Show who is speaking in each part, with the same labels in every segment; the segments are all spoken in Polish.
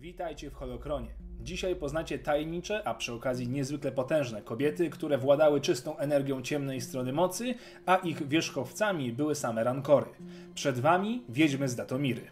Speaker 1: Witajcie w Holokronie. Dzisiaj poznacie tajemnicze, a przy okazji niezwykle potężne kobiety, które władały czystą energią ciemnej strony mocy, a ich wierzchowcami były same rankory. Przed wami wiedźmy z Datomiry.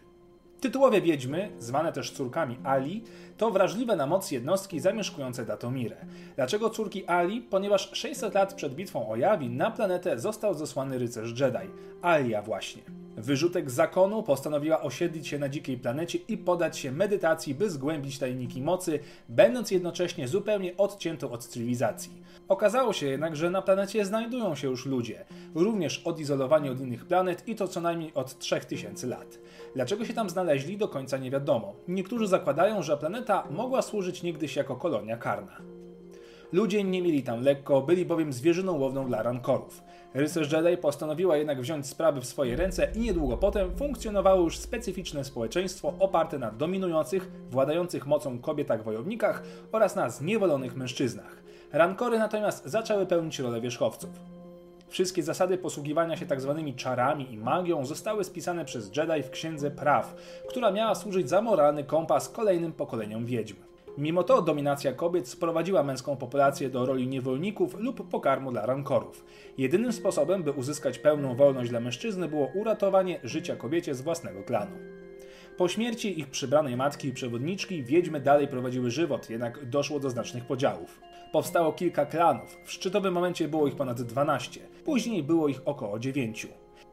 Speaker 1: Tytułowe wiedźmy, zwane też córkami Ali, to wrażliwe na moc jednostki zamieszkujące Datomirę. Dlaczego córki Ali? Ponieważ 600 lat przed bitwą o Jawin na planetę został zesłany rycerz Jedi. Alia właśnie. Wyrzutek zakonu postanowiła osiedlić się na dzikiej planecie i podać się medytacji, by zgłębić tajniki mocy, będąc jednocześnie zupełnie odciętą od cywilizacji. Okazało się jednak, że na planecie znajdują się już ludzie, również odizolowani od innych planet i to co najmniej od 3000 lat. Dlaczego się tam znaleźli do końca nie wiadomo. Niektórzy zakładają, że planeta mogła służyć niegdyś jako kolonia karna. Ludzie nie mieli tam lekko, byli bowiem zwierzyną łowną dla rankorów. Rycerz Jedi postanowiła jednak wziąć sprawy w swoje ręce i niedługo potem funkcjonowało już specyficzne społeczeństwo oparte na dominujących, władających mocą kobietach wojownikach oraz na zniewolonych mężczyznach. Rankory natomiast zaczęły pełnić rolę wierzchowców. Wszystkie zasady posługiwania się tzw. Tak czarami i magią zostały spisane przez Jedi w Księdze Praw, która miała służyć za moralny kompas kolejnym pokoleniom wiedźm. Mimo to dominacja kobiet sprowadziła męską populację do roli niewolników lub pokarmu dla rankorów. Jedynym sposobem, by uzyskać pełną wolność dla mężczyzny było uratowanie życia kobiecie z własnego klanu. Po śmierci ich przybranej matki i przewodniczki wiedźmy dalej prowadziły żywot, jednak doszło do znacznych podziałów. Powstało kilka klanów, w szczytowym momencie było ich ponad 12, później było ich około 9.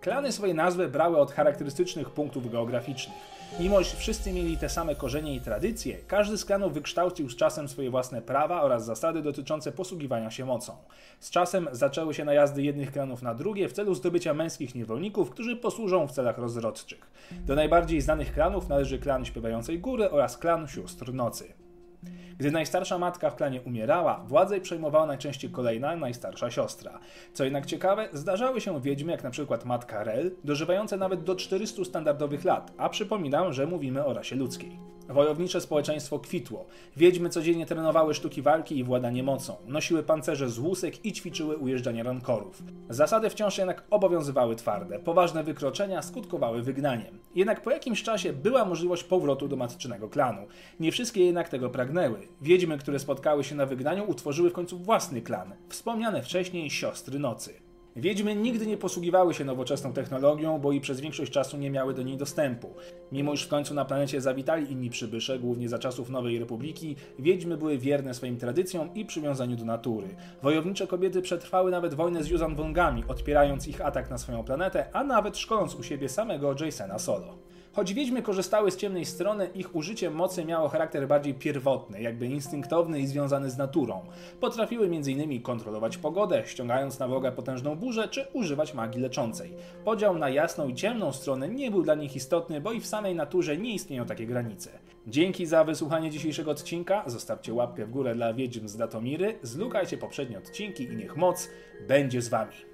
Speaker 1: Klany swoje nazwy brały od charakterystycznych punktów geograficznych. Mimo iż wszyscy mieli te same korzenie i tradycje, każdy z klanów wykształcił z czasem swoje własne prawa oraz zasady dotyczące posługiwania się mocą. Z czasem zaczęły się najazdy jednych klanów na drugie w celu zdobycia męskich niewolników, którzy posłużą w celach rozrodczych. Do najbardziej znanych klanów należy klan Śpiewającej Góry oraz klan Sióstr Nocy. Gdy najstarsza matka w klanie umierała, władzę przejmowała najczęściej kolejna, najstarsza siostra. Co jednak ciekawe, zdarzały się wiedźmy, jak na przykład matka Rel, dożywające nawet do 400 standardowych lat, a przypominam, że mówimy o rasie ludzkiej. Wojownicze społeczeństwo kwitło. Wiedźmy codziennie trenowały sztuki walki i władanie mocą, nosiły pancerze z łusek i ćwiczyły ujeżdżanie rankorów. Zasady wciąż jednak obowiązywały twarde. Poważne wykroczenia skutkowały wygnaniem. Jednak po jakimś czasie była możliwość powrotu do matczynego klanu. Nie wszystkie jednak tego pragnęły. Wiedźmy, które spotkały się na wygnaniu, utworzyły w końcu własny klan, wspomniane wcześniej siostry nocy. Wiedźmy nigdy nie posługiwały się nowoczesną technologią, bo i przez większość czasu nie miały do niej dostępu. Mimo iż w końcu na planecie zawitali inni przybysze, głównie za czasów Nowej Republiki, wiedźmy były wierne swoim tradycjom i przywiązaniu do natury. Wojownicze kobiety przetrwały nawet wojnę z Yuzan Wongami, odpierając ich atak na swoją planetę, a nawet szkoląc u siebie samego Jasona Solo. Choć wiedźmy korzystały z ciemnej strony, ich użycie mocy miało charakter bardziej pierwotny, jakby instynktowny i związany z naturą. Potrafiły m.in. kontrolować pogodę, ściągając na wroga potężną burzę, czy używać magii leczącej. Podział na jasną i ciemną stronę nie był dla nich istotny, bo i w samej naturze nie istnieją takie granice. Dzięki za wysłuchanie dzisiejszego odcinka, zostawcie łapkę w górę dla wiedźm z Datomiry, zlukajcie poprzednie odcinki i niech moc będzie z wami.